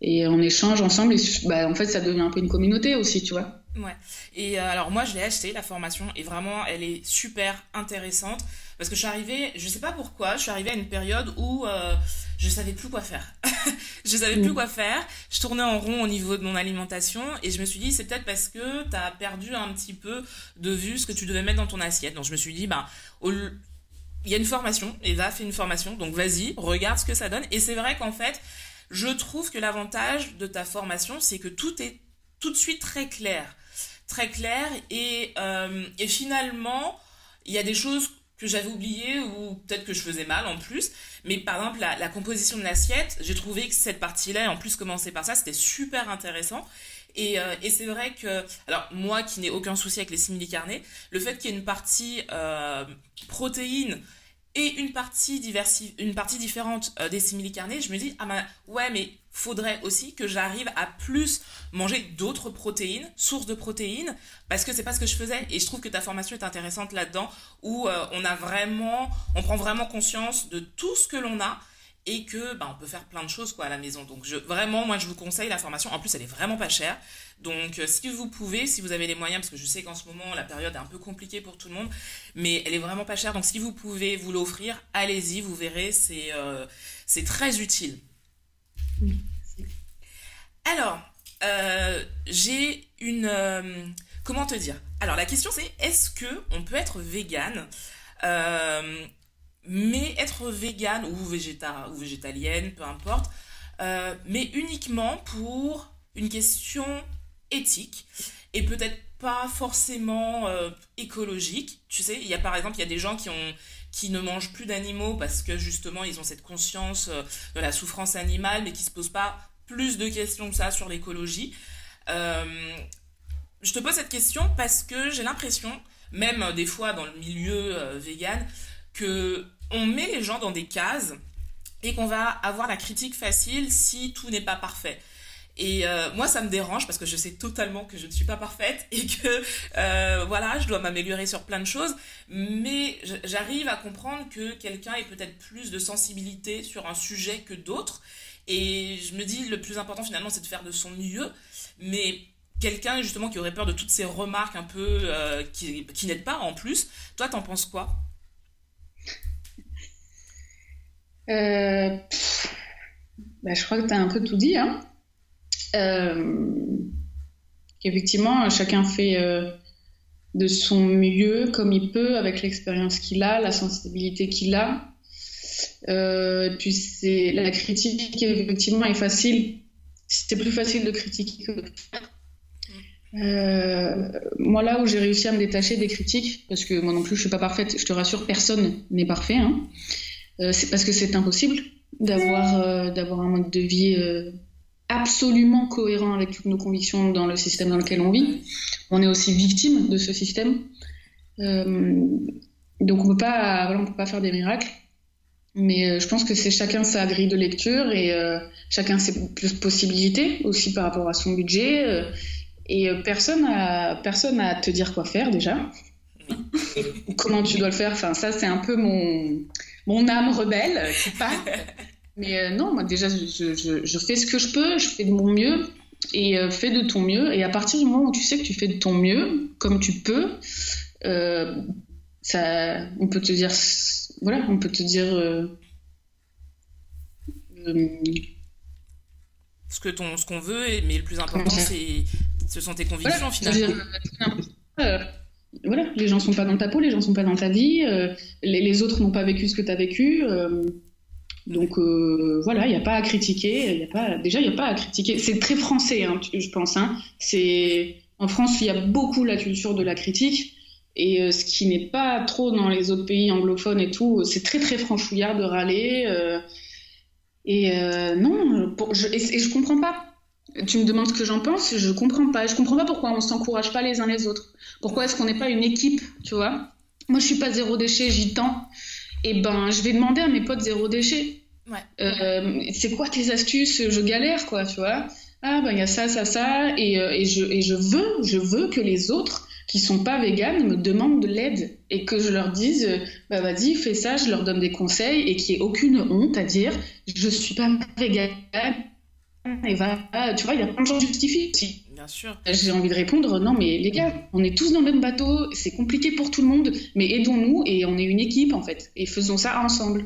et on échange ensemble et bah, en fait ça devient un peu une communauté aussi tu vois. Ouais. Et euh, alors moi je l'ai acheté la formation et vraiment elle est super intéressante. Parce que je suis arrivée je sais pas pourquoi je suis arrivée à une période où euh, je savais plus quoi faire. Je savais plus mm. quoi faire. Je tournais en rond au niveau de mon alimentation et je me suis dit c'est peut-être parce que tu as perdu un petit peu de vue ce que tu devais mettre dans ton assiette. Donc je me suis dit bah il y a une formation, Eva fait une formation, donc vas-y, regarde ce que ça donne. Et c'est vrai qu'en fait, je trouve que l'avantage de ta formation, c'est que tout est tout de suite très clair. Très clair et, euh, et finalement, il y a des choses que j'avais oubliées ou peut-être que je faisais mal en plus. Mais par exemple, la, composition de l'assiette, j'ai trouvé que cette partie-là, en plus commencer par ça, c'était super intéressant. Et, euh, et c'est vrai que, alors moi qui n'ai aucun souci avec les simili-carnés, le fait qu'il y ait une partie euh, protéines et une partie, une partie différente euh, des simili-carnés, je me dis, ah ben ouais, mais faudrait aussi que j'arrive à plus manger d'autres protéines, sources de protéines, parce que c'est pas ce que je faisais. Et je trouve que ta formation est intéressante là-dedans, où euh, on a vraiment, on prend vraiment conscience de tout ce que l'on a et que bah, on peut faire plein de choses quoi à la maison. Donc vraiment, moi je vous conseille la formation. En plus, elle est vraiment pas chère. Donc euh, si vous pouvez, si vous avez les moyens, parce que je sais qu'en ce moment la période est un peu compliquée pour tout le monde, mais elle est vraiment pas chère. Donc si vous pouvez vous l'offrir, allez-y, vous verrez, c'est euh, c'est très utile. Alors, euh, j'ai une comment te dire? Alors la question c'est est-ce que on peut être vegan mais être végane ou, végéta ou végétalienne, peu importe, mais uniquement pour une question éthique et peut-être pas forcément écologique. Tu sais, il y a par exemple, il y a des gens qui ont qui ne mangent plus d'animaux parce que justement ils ont cette conscience de la souffrance animale mais qui se posent pas plus de questions que ça sur l'écologie. Euh, je te pose cette question parce que j'ai l'impression, même euh, des fois dans le milieu euh, vegan, que on met les gens dans des cases et qu'on va avoir la critique facile si tout n'est pas parfait. Et moi, ça me dérange parce que je sais totalement que je ne suis pas parfaite et que voilà, je dois m'améliorer sur plein de choses. Mais j'arrive à comprendre que quelqu'un ait peut-être plus de sensibilité sur un sujet que d'autres et je me dis, le plus important finalement, c'est de faire de son mieux. Mais quelqu'un justement qui aurait peur de toutes ces remarques un peu euh, qui, n'aident pas en plus, toi, t'en penses quoi? Euh, bah, Je crois que tu as un peu tout dit. Hein. Euh, effectivement, chacun fait de son mieux comme il peut avec l'expérience qu'il a, la sensibilité qu'il a. Euh, puis c'est la critique effectivement est facile. C'est plus facile de critiquer que de faire. Euh, moi là où j'ai réussi à me détacher des critiques, parce que moi non plus je suis pas parfaite, je te rassure, personne n'est parfait. Hein, euh, c'est parce que c'est impossible d'avoir d'avoir un mode de vie absolument cohérent avec toutes nos convictions dans le système dans lequel on vit. On est aussi victime de ce système. donc on voilà, on peut pas faire des miracles. Mais euh, je pense que c'est chacun sa grille de lecture et euh, chacun ses possibilités aussi par rapport à son budget. Euh, et personne à personne à te dire quoi faire déjà. Comment tu dois le faire. Enfin, ça, c'est un peu mon, mon âme rebelle qui parle. Mais non, moi déjà, je, je, je, fais ce que je peux, je fais de mon mieux et fais de ton mieux. Et à partir du moment où tu sais que tu fais de ton mieux, comme tu peux, ça, on peut te dire voilà, on peut te dire. Euh, euh, ce que ton, ce qu'on veut, mais le plus important, c'est, ce sont tes convictions finalement. Euh, voilà, les gens sont pas dans ta peau, les gens sont pas dans ta vie, les, autres n'ont pas vécu ce que tu as vécu. Donc voilà, il n'y a pas à critiquer. Déjà, il n'y a pas à critiquer. C'est très français, hein, je pense. Hein. En France, il y a beaucoup la culture de la critique. Et euh, ce qui n'est pas trop dans les autres pays anglophones et tout, c'est très très franchouillard de râler. Euh, et euh, non, je, et, comprends pas. Tu me demandes ce que j'en pense, je comprends pas. Je comprends pas pourquoi on s'encourage pas les uns les autres. Pourquoi est-ce qu'on n'est pas une équipe, tu vois? Moi, je suis pas zéro déchet, j'y tends. Et ben, je vais demander à mes potes zéro déchet. Ouais. c'est quoi tes astuces? Je galère, quoi, tu vois. Ah ben il y a ça, ça, ça, et, et, je, et je veux, je veux que les autres qui sont pas véganes me demandent de l'aide. Et que je leur dise bah vas-y fais ça je leur donne des conseils. Et qu'il n'y ait aucune honte à dire je suis pas végane. Et va tu vois il y a plein de gens qui justifient. Aussi Bien sûr. J'ai envie de répondre, non mais les gars, on est tous dans le même bateau, c'est compliqué pour tout le monde, mais aidons-nous et on est une équipe en fait, et faisons ça ensemble.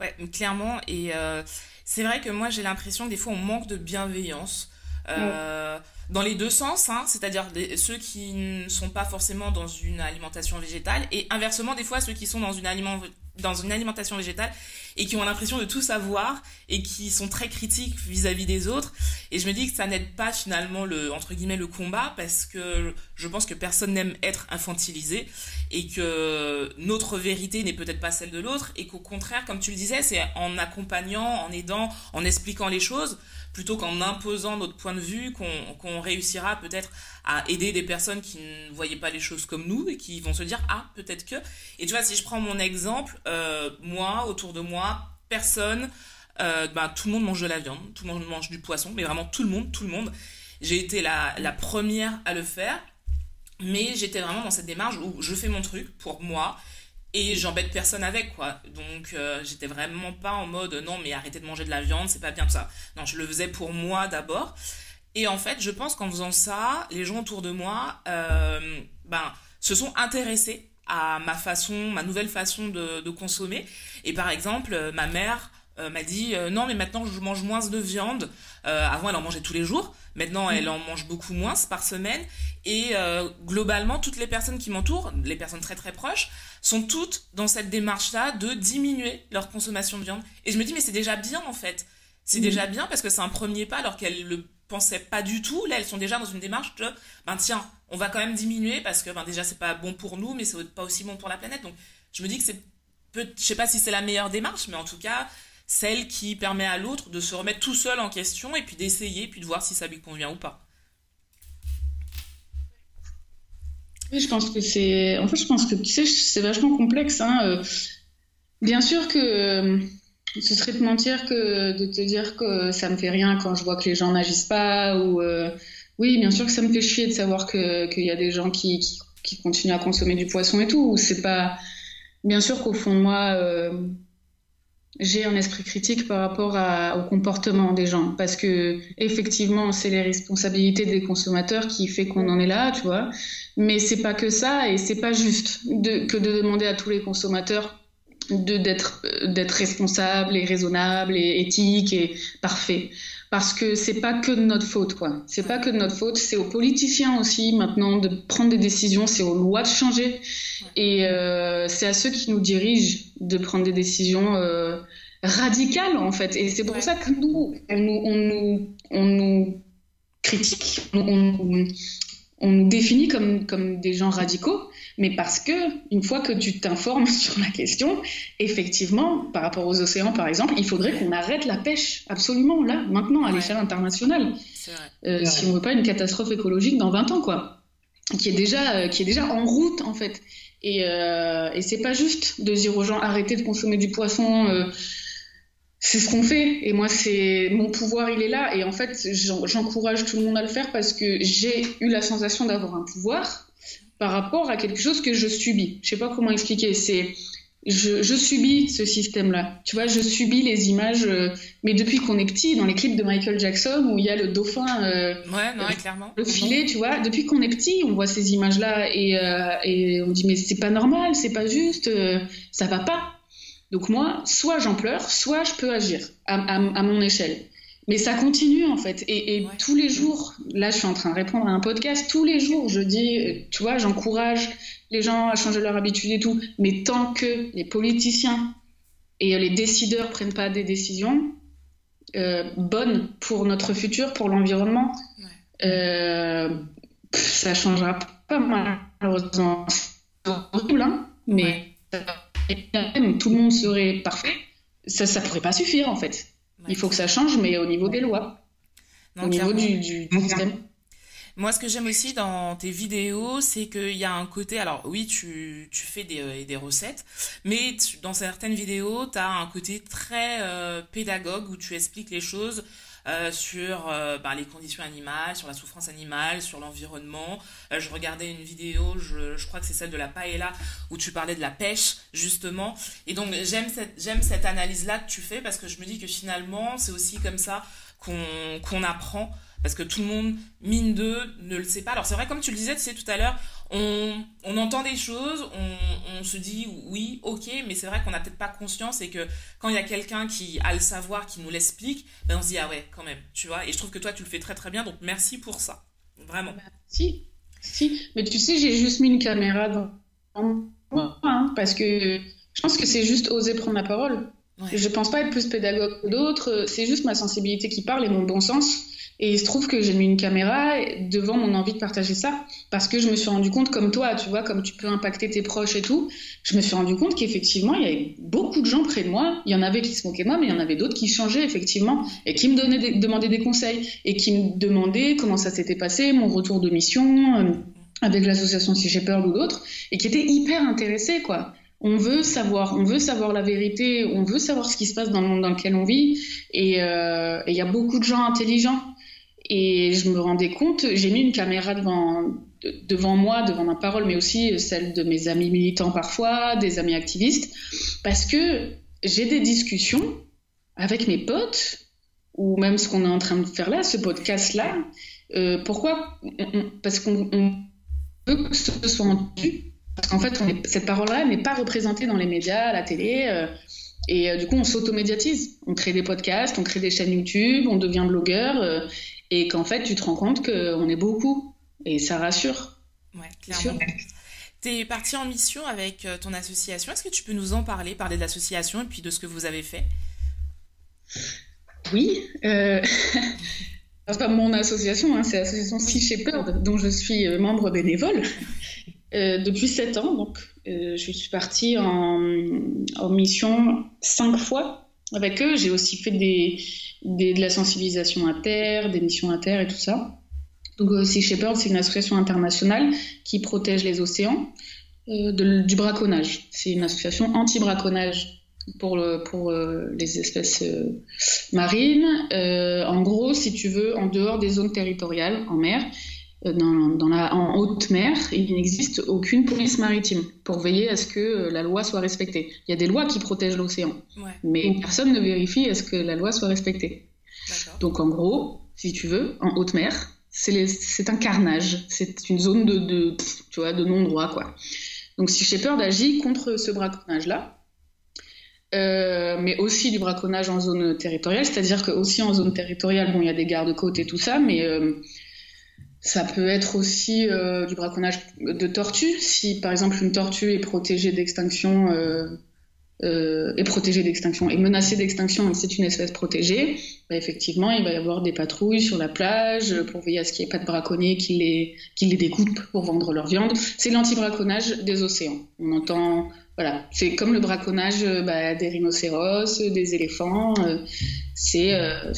Ouais, clairement, et euh, c'est vrai que moi j'ai l'impression que des fois on manque de bienveillance. Euh, dans les deux sens, hein, c'est-à-dire ceux qui ne sont pas forcément dans une alimentation végétale et inversement des fois ceux qui sont dans une, aliment, dans une alimentation végétale et qui ont l'impression de tout savoir et qui sont très critiques vis-à-vis des autres. Et je me dis que ça n'aide pas finalement le entre guillemets le combat parce que je pense que personne n'aime être infantilisé et que notre vérité n'est peut-être pas celle de l'autre et qu'au contraire, comme tu le disais, c'est en accompagnant, en aidant, en expliquant les choses plutôt qu'en imposant notre point de vue, qu'on réussira peut-être à aider des personnes qui ne voyaient pas les choses comme nous et qui vont se dire ah peut-être que. Et tu vois si je prends mon exemple, euh, moi autour de moi personne, euh, bah, tout le monde mange de la viande, tout le monde mange du poisson, mais vraiment tout le monde, tout le monde. J'ai été la, la première à le faire, mais j'étais vraiment dans cette démarche où je fais mon truc pour moi et j'embête personne avec quoi. Donc euh, j'étais vraiment pas en mode non mais arrêtez de manger de la viande c'est pas bien ça. Non je le faisais pour moi d'abord. Et en fait je pense qu'en faisant ça les gens autour de moi euh, ben se sont intéressés à ma façon ma nouvelle façon de consommer. Et par exemple ma mère euh, m'a dit euh, non mais maintenant je mange moins de viande. Euh, avant elle en mangeait tous les jours, maintenant elle en mange beaucoup moins par semaine. Et globalement toutes les personnes qui m'entourent, les personnes très très proches, sont toutes dans cette démarche-là de diminuer leur consommation de viande. Et je me dis mais c'est déjà bien en fait. c'est mm. déjà bien parce que c'est un premier pas alors qu'elles le pensaient pas du tout. Là, elles sont déjà dans une démarche de, ben tiens, on va quand même diminuer parce que ben déjà c'est pas bon pour nous, mais c'est pas aussi bon pour la planète. Donc je me dis que c'est, je sais pas si c'est la meilleure démarche, mais en tout cas celle qui permet à l'autre de se remettre tout seul en question et puis d'essayer, puis de voir si ça lui convient ou pas. Oui, je pense que c'est. En fait, je pense que tu sais, c'est vachement complexe. Hein. Euh, bien sûr que euh, ce serait de mentir que de te dire que ça me fait rien quand je vois que les gens n'agissent pas ou. Euh, oui, bien sûr que ça me fait chier de savoir qu'il y a des gens qui, qui, qui, continuent à consommer du poisson et tout. C'est pas. Bien sûr qu'au fond de moi j'ai un esprit critique par rapport au comportement des gens. Parce que effectivement c'est les responsabilités des consommateurs qui fait qu'on en est là tu vois. Mais c'est pas que ça et c'est pas juste que de demander à tous les consommateurs d'être d'être responsables et raisonnables et éthiques et parfaits parce que c'est pas que de notre faute quoi. C'est pas que de notre faute c'est aux politiciens aussi maintenant de prendre des décisions c'est aux lois de changer. Et euh, c'est à ceux qui nous dirigent de prendre des décisions euh, radicales en fait. Et c'est pour ça que nous on nous on nous, on nous critique on, on nous définit comme, comme des gens radicaux, mais parce que une fois que tu t'informes sur la question, effectivement, par rapport aux océans par exemple, il faudrait qu'on arrête la pêche absolument là, maintenant, à l'échelle internationale. Euh, si on veut pas une catastrophe écologique dans 20 ans, quoi, qui est déjà, euh, qui est déjà en route en fait. Et, euh, et c'est pas juste de dire aux gens arrêtez de consommer du poisson. C'est ce qu'on fait. Et moi, c'est mon pouvoir, il est là. Et en fait, j'encourage tout le monde à le faire parce que j'ai eu la sensation d'avoir un pouvoir par rapport à quelque chose que je subis. Je sais pas comment expliquer. C'est je, je, subis ce système-là. Tu vois, je subis les images. Euh, mais depuis qu'on est petit, dans les clips de Michael Jackson où il y a le dauphin, euh, ouais, non, clairement. le filet, tu vois. Depuis qu'on est petit, on voit ces images-là et, euh, et on dit mais c'est pas normal, c'est pas juste, euh, ça va pas. Donc moi, soit j'en pleure, soit je peux agir à, mon échelle. Mais ça continue en fait. Et, tous les jours, là je suis en train de répondre à un podcast, tous les jours je dis, tu vois, j'encourage les gens à changer leur habitude et tout. Mais tant que les politiciens et les décideurs prennent pas des décisions euh, bonnes pour notre futur, pour l'environnement, euh, ça changera pas malheureusement. C'est horrible, hein, mais même tout le monde serait parfait, ça ne pourrait pas suffire en fait. Il faut que ça change, mais au niveau des lois, au niveau du, système. Moi, ce que j'aime aussi dans tes vidéos, c'est qu'il y a un côté. Alors, oui, tu, tu fais des, euh, des recettes, mais dans certaines vidéos, tu as un côté très euh, pédagogue où tu expliques les choses euh, sur euh, ben, les conditions animales, sur la souffrance animale, sur l'environnement. Euh, je regardais une vidéo, je, je crois que c'est celle de la paella, où tu parlais de la pêche, justement. Et donc, j'aime cette, cette analyse-là que tu fais parce que je me dis que finalement, c'est aussi comme ça qu'on qu'on apprend parce que tout le monde, mine d'eux, ne le sait pas. Alors c'est vrai, comme tu le disais, tu sais, tout à l'heure, on, on, entend des choses, on, on, se dit oui, ok, mais c'est vrai qu'on n'a peut-être pas conscience et que quand il y a quelqu'un qui a le savoir, qui nous l'explique, ben on se dit ah ouais, quand même, tu vois. Et je trouve que toi, tu le fais très très bien, donc merci pour ça, vraiment. Bah, si, si, mais tu sais, j'ai juste mis une caméra dans moi, hein, parce que je pense que c'est juste oser prendre la parole. Je Je pense pas être plus pédagogue que d'autres, c'est juste ma sensibilité qui parle et mon bon sens. Et il se trouve que j'ai mis une caméra devant mon envie de partager ça parce que je me suis rendu compte, comme toi, tu vois, comme tu peux impacter tes proches et tout, je me suis rendu compte qu'effectivement, il y avait beaucoup de gens près de moi. Il y en avait qui se moquaient de moi, mais il y en avait d'autres qui changeaient, effectivement, et qui me donnaient demandaient des conseils et qui me demandaient comment ça s'était passé, mon retour de mission euh, avec l'association Si j'ai peur ou d'autres, et qui étaient hyper intéressés, quoi. On veut savoir, on veut savoir la vérité, on veut savoir ce qui se passe dans le monde dans lequel on vit, et euh, il y a beaucoup de gens intelligents et je me rendais compte, j'ai mis une caméra devant, devant moi, devant ma parole, mais aussi celle de mes amis militants parfois, des amis activistes, parce que j'ai des discussions avec mes potes, ou même ce qu'on est en train de faire là, ce podcast-là. Euh, pourquoi Parce qu'on veut que ce soit entendu. Parce qu'en fait, cette parole-là n'est pas représentée dans les médias, à la télé. Euh, et euh, du coup, on s'automédiatise. On crée des podcasts, on crée des chaînes YouTube, on devient blogueur et qu'en fait, tu te rends compte qu'on est beaucoup. Et ça rassure. Ouais, clairement. Tu es parti en mission avec euh, ton association. Est-ce que tu peux nous en parler, parler de l'association et puis de ce que vous avez fait? Oui. Euh... c'est pas mon association, hein, c'est l'association Sea Shepherd, dont je suis membre bénévole depuis sept ans. Donc, je suis partie en, en mission cinq fois avec eux. J'ai aussi fait des, de la sensibilisation à terre, des missions à terre et tout ça. Donc euh, Sea Shepherd, c'est une association internationale qui protège les océans euh, du braconnage. C'est une association anti-braconnage pour, pour euh, les espèces marines. en gros, si tu veux, en dehors des zones territoriales, en mer, euh, dans, la, en haute mer, il n'existe aucune police maritime pour veiller à ce que euh, la loi soit respectée. Il y a des lois qui protègent l'océan, mais personne ne vérifie à ce que la loi soit respectée. Donc en gros, si tu veux, en haute mer, c'est un carnage, c'est une zone de, de, tu vois, de non-droit. quoi. Donc si Shepard agit contre ce braconnage-là, euh, mais aussi du braconnage en zone territoriale, c'est-à-dire que aussi en zone territoriale, bon, il y a des gardes-côtes et tout ça, mais ça peut être aussi euh, du braconnage de tortues. Si par exemple une tortue est protégée d'extinction, euh, euh, est protégée d'extinction, est menacée d'extinction et c'est une espèce protégée, bah, effectivement il va y avoir des patrouilles sur la plage pour veiller à ce qu'il n'y ait pas de braconniers qui les, qui les découpent pour vendre leur viande. C'est l'anti-braconnage des océans. On entend, voilà, c'est comme le braconnage bah, des rhinocéros, des éléphants. c'est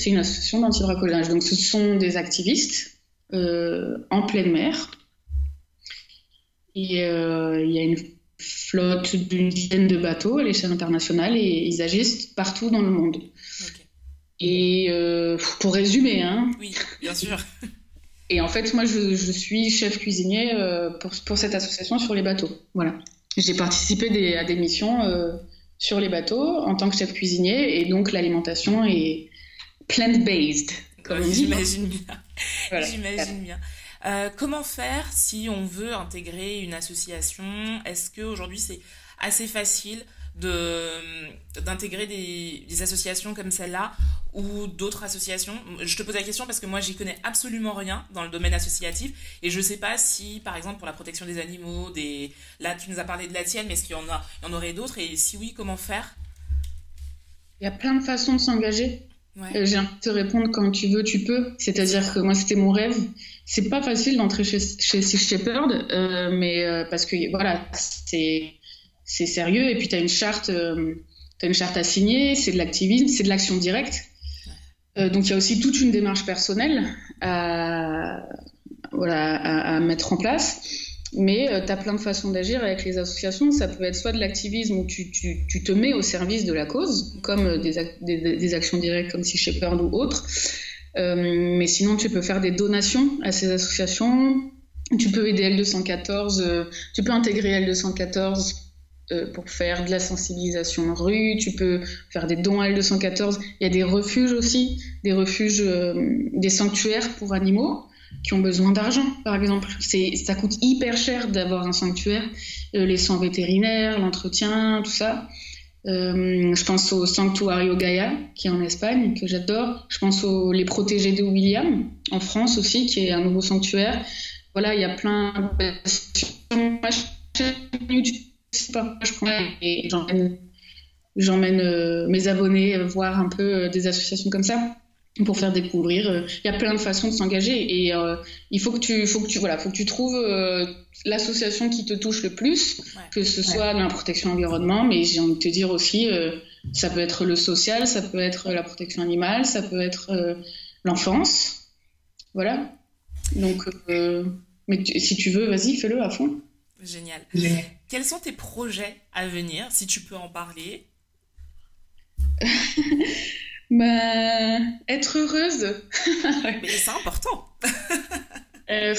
une association d'anti-braconnage. Donc ce sont des activistes euh, en pleine mer. Et euh, il y a une flotte d'une dizaine de bateaux à l'échelle internationale et ils agissent partout dans le monde. Et euh, pour résumer, hein. Oui, bien sûr. Et en fait, moi, je, suis chef cuisinier pour, pour, cette association sur les bateaux. Voilà. J'ai participé à des missions sur les bateaux en tant que chef cuisinier et donc l'alimentation est plant-based. J'imagine bien. J'imagine bien. Euh, comment faire si on veut intégrer une association? Est-ce qu'aujourd'hui c'est assez facile d'intégrer des, des, associations comme celle-là ou d'autres associations? Je te pose la question parce que moi j'y connais absolument rien dans le domaine associatif et je ne sais pas si par exemple pour la protection des animaux, des... là tu nous as parlé de la tienne mais est-ce qu'il y en, a, il y en aurait d'autres? Et si oui comment faire? Il y a plein de façons de s'engager. Ouais. J'ai envie de te répondre quand tu veux, tu peux. C'est-à-dire que moi, c'était mon rêve. C'est pas facile d'entrer chez, chez Sea Shepherd, euh, mais euh, parce que voilà, c'est c'est sérieux. Et puis tu as une charte, euh, as une charte à signer. C'est de l'activisme, c'est de l'action directe. Euh, donc il y a aussi toute une démarche personnelle à voilà à, à mettre en place. Mais euh, tu as plein de façons d'agir avec les associations. Ça peut être soit de l'activisme où tu, tu, tu, te mets au service de la cause, comme euh, des, des, actions directes comme Sea Shepherd ou autres. Euh, mais sinon, tu peux faire des donations à ces associations. Tu peux aider L214, euh, tu peux intégrer L214 euh, pour faire de la sensibilisation en rue, tu peux faire des dons à L214. Il y a des refuges aussi, des refuges, des sanctuaires pour animaux qui ont besoin d'argent, par exemple. C'est, ça coûte hyper cher d'avoir un sanctuaire, euh, les soins vétérinaires, l'entretien, tout ça. Euh, je pense au Sanctuario Gaia, qui est en Espagne, que j'adore. Je pense aux Les Protégés de William, en France aussi, qui est un nouveau sanctuaire. Voilà, il y a plein de... et j'emmène, j'emmène euh, mes abonnés voir un peu des associations comme ça pour faire découvrir. Euh, il y a plein de façons de s'engager et euh, il faut que tu, faut que tu, voilà, faut que tu trouves euh, l'association qui te touche le plus, que ce soit la protection environnement, mais j'ai envie de te dire aussi, ça peut être le social, ça peut être la protection animale, ça peut être l'enfance, voilà. Donc, mais si tu veux, vas-y, fais-le à fond. Génial. Quels sont tes projets à venir, si tu peux en parler? Bah, être heureuse. Mais c'est important. euh,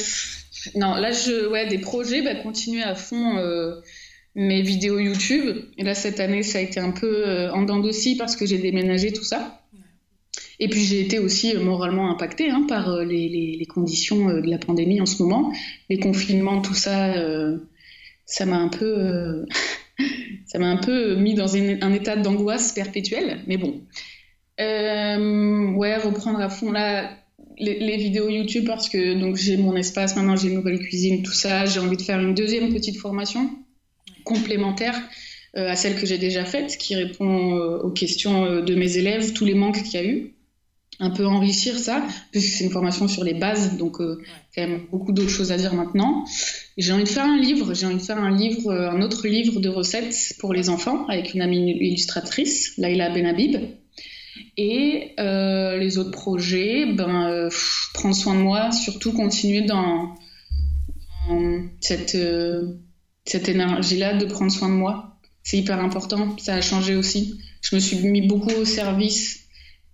non, là, je, ouais, des projets, bah, continuer à fond euh, mes vidéos YouTube. Et là, cette année, ça a été un peu euh, en dents aussi parce que j'ai déménagé tout ça. Et puis j'ai été aussi moralement impactée hein, par les, les, les, conditions de la pandémie en ce moment, les confinements, tout ça, ça m'a un peu, ça m'a un peu mis dans un état d'angoisse perpétuelle. Mais bon, euh, ouais, reprendre à fond là les, vidéos YouTube parce que donc j'ai mon espace maintenant, j'ai une nouvelle cuisine, tout ça. J'ai envie de faire une deuxième petite formation complémentaire euh, à celle que j'ai déjà faite, qui répond euh, aux questions de mes élèves, tous les manques qu'il y a eu. un peu enrichir ça, puisque c'est une formation sur les bases, donc euh, quand même beaucoup d'autres choses à dire maintenant. J'ai envie de faire un livre, j'ai envie de faire un livre, euh, un autre livre de recettes pour les enfants avec une amie illustratrice, Laila Benhabib. Et euh, les autres projets, ben, prendre soin de moi, surtout continuer dans, cette, cette énergie-là de prendre soin de moi. C'est hyper important, ça a changé aussi. Je me suis mis beaucoup au service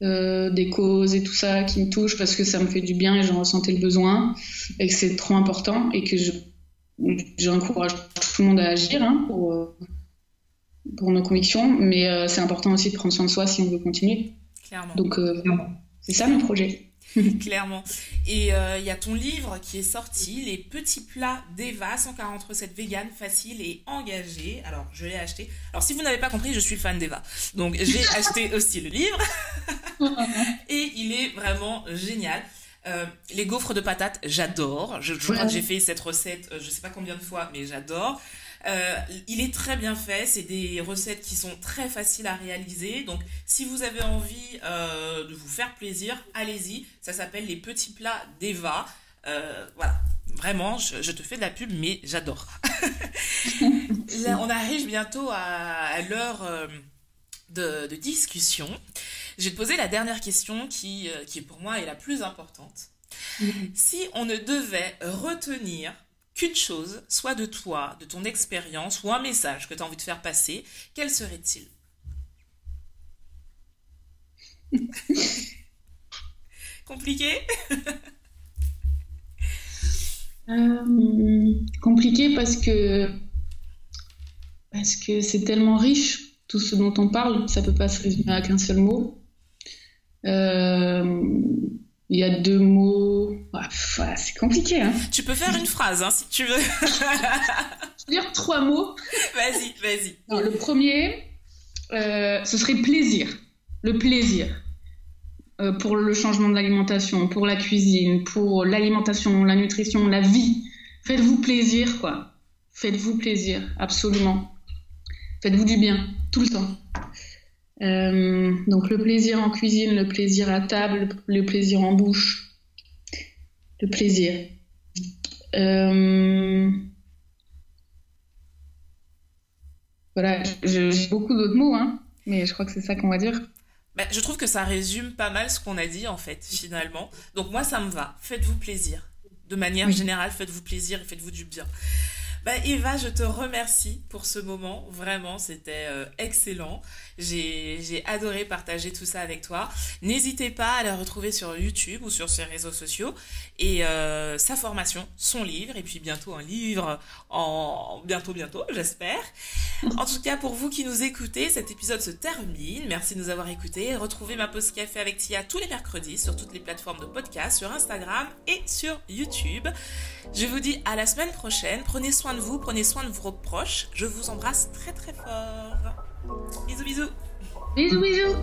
euh, des causes et tout ça qui me touchent parce que ça me fait du bien et j'en ressentais le besoin et que c'est trop important et que je j'encourage tout le monde à agir hein, pour, euh, pour nos convictions, mais euh, c'est important aussi de prendre soin de soi si on veut continuer. Clairement. Donc c'est ça mon projet. Clairement. Et euh, il y a ton livre qui est sorti, Les petits plats d'Eva, 140 recettes véganes faciles et engagées. Alors, je l'ai acheté. Alors, si vous n'avez pas compris, je suis fan d'Eva. Donc, j'ai acheté aussi le livre. et il est vraiment génial. Euh, les gaufres de patates, j'adore. Je, crois que j'ai fait cette recette, euh, je sais pas combien de fois, mais j'adore. Euh, il est très bien fait, c'est des recettes qui sont très faciles à réaliser. Donc si vous avez envie euh, de vous faire plaisir, allez-y. Ça s'appelle les petits plats d'Eva. Euh, voilà, vraiment, je, te fais de la pub, mais j'adore. on arrive bientôt à, l'heure de, discussion. Je vais te poser la dernière question qui, qui pour moi est la plus importante. Si on ne devait retenir qu'une chose, soit de toi, de ton expérience, ou un message que tu as envie de faire passer, quel serait-il? Compliqué? Euh, Compliqué parce que c'est tellement riche tout ce dont on parle, ça peut pas se résumer à qu'un seul mot. Euh, il y a deux mots. c'est compliqué. Hein. Tu peux faire une phrase hein, si tu veux. Je vais dire trois mots. Vas-y, vas-y. Le premier, euh, ce serait plaisir. Le plaisir. Euh, pour le changement de l'alimentation, pour la cuisine, pour l'alimentation, la nutrition, la vie. Faites-vous plaisir, quoi. Faites-vous plaisir, absolument. Faites-vous du bien, tout le temps. Euh, donc le plaisir en cuisine, le plaisir à table, le plaisir en bouche, le plaisir. Euh, voilà, j'ai beaucoup d'autres mots, hein, mais je crois que c'est ça qu'on va dire. Bah, je trouve que ça résume pas mal ce qu'on a dit en fait, finalement. Donc moi, ça me va. Faites-vous plaisir. De manière générale, faites-vous plaisir et faites-vous du bien. Bah, Eva, je te remercie pour ce moment. Vraiment, c'était euh, excellent. J'ai adoré partager tout ça avec toi. N'hésitez pas à la retrouver sur YouTube ou sur ses réseaux sociaux. Et euh, sa formation, son livre, et puis bientôt un livre en bientôt, bientôt, j'espère. En tout cas, pour vous qui nous écoutez, cet épisode se termine. Merci de nous avoir écoutés. Retrouvez ma pause café avec Tia tous les mercredis sur toutes les plateformes de podcast, sur Instagram et sur YouTube. Je vous dis à la semaine prochaine. Prenez soin de vous, prenez soin de vos proches. Je vous embrasse très très fort. Bisous bisous. Bisous bisous.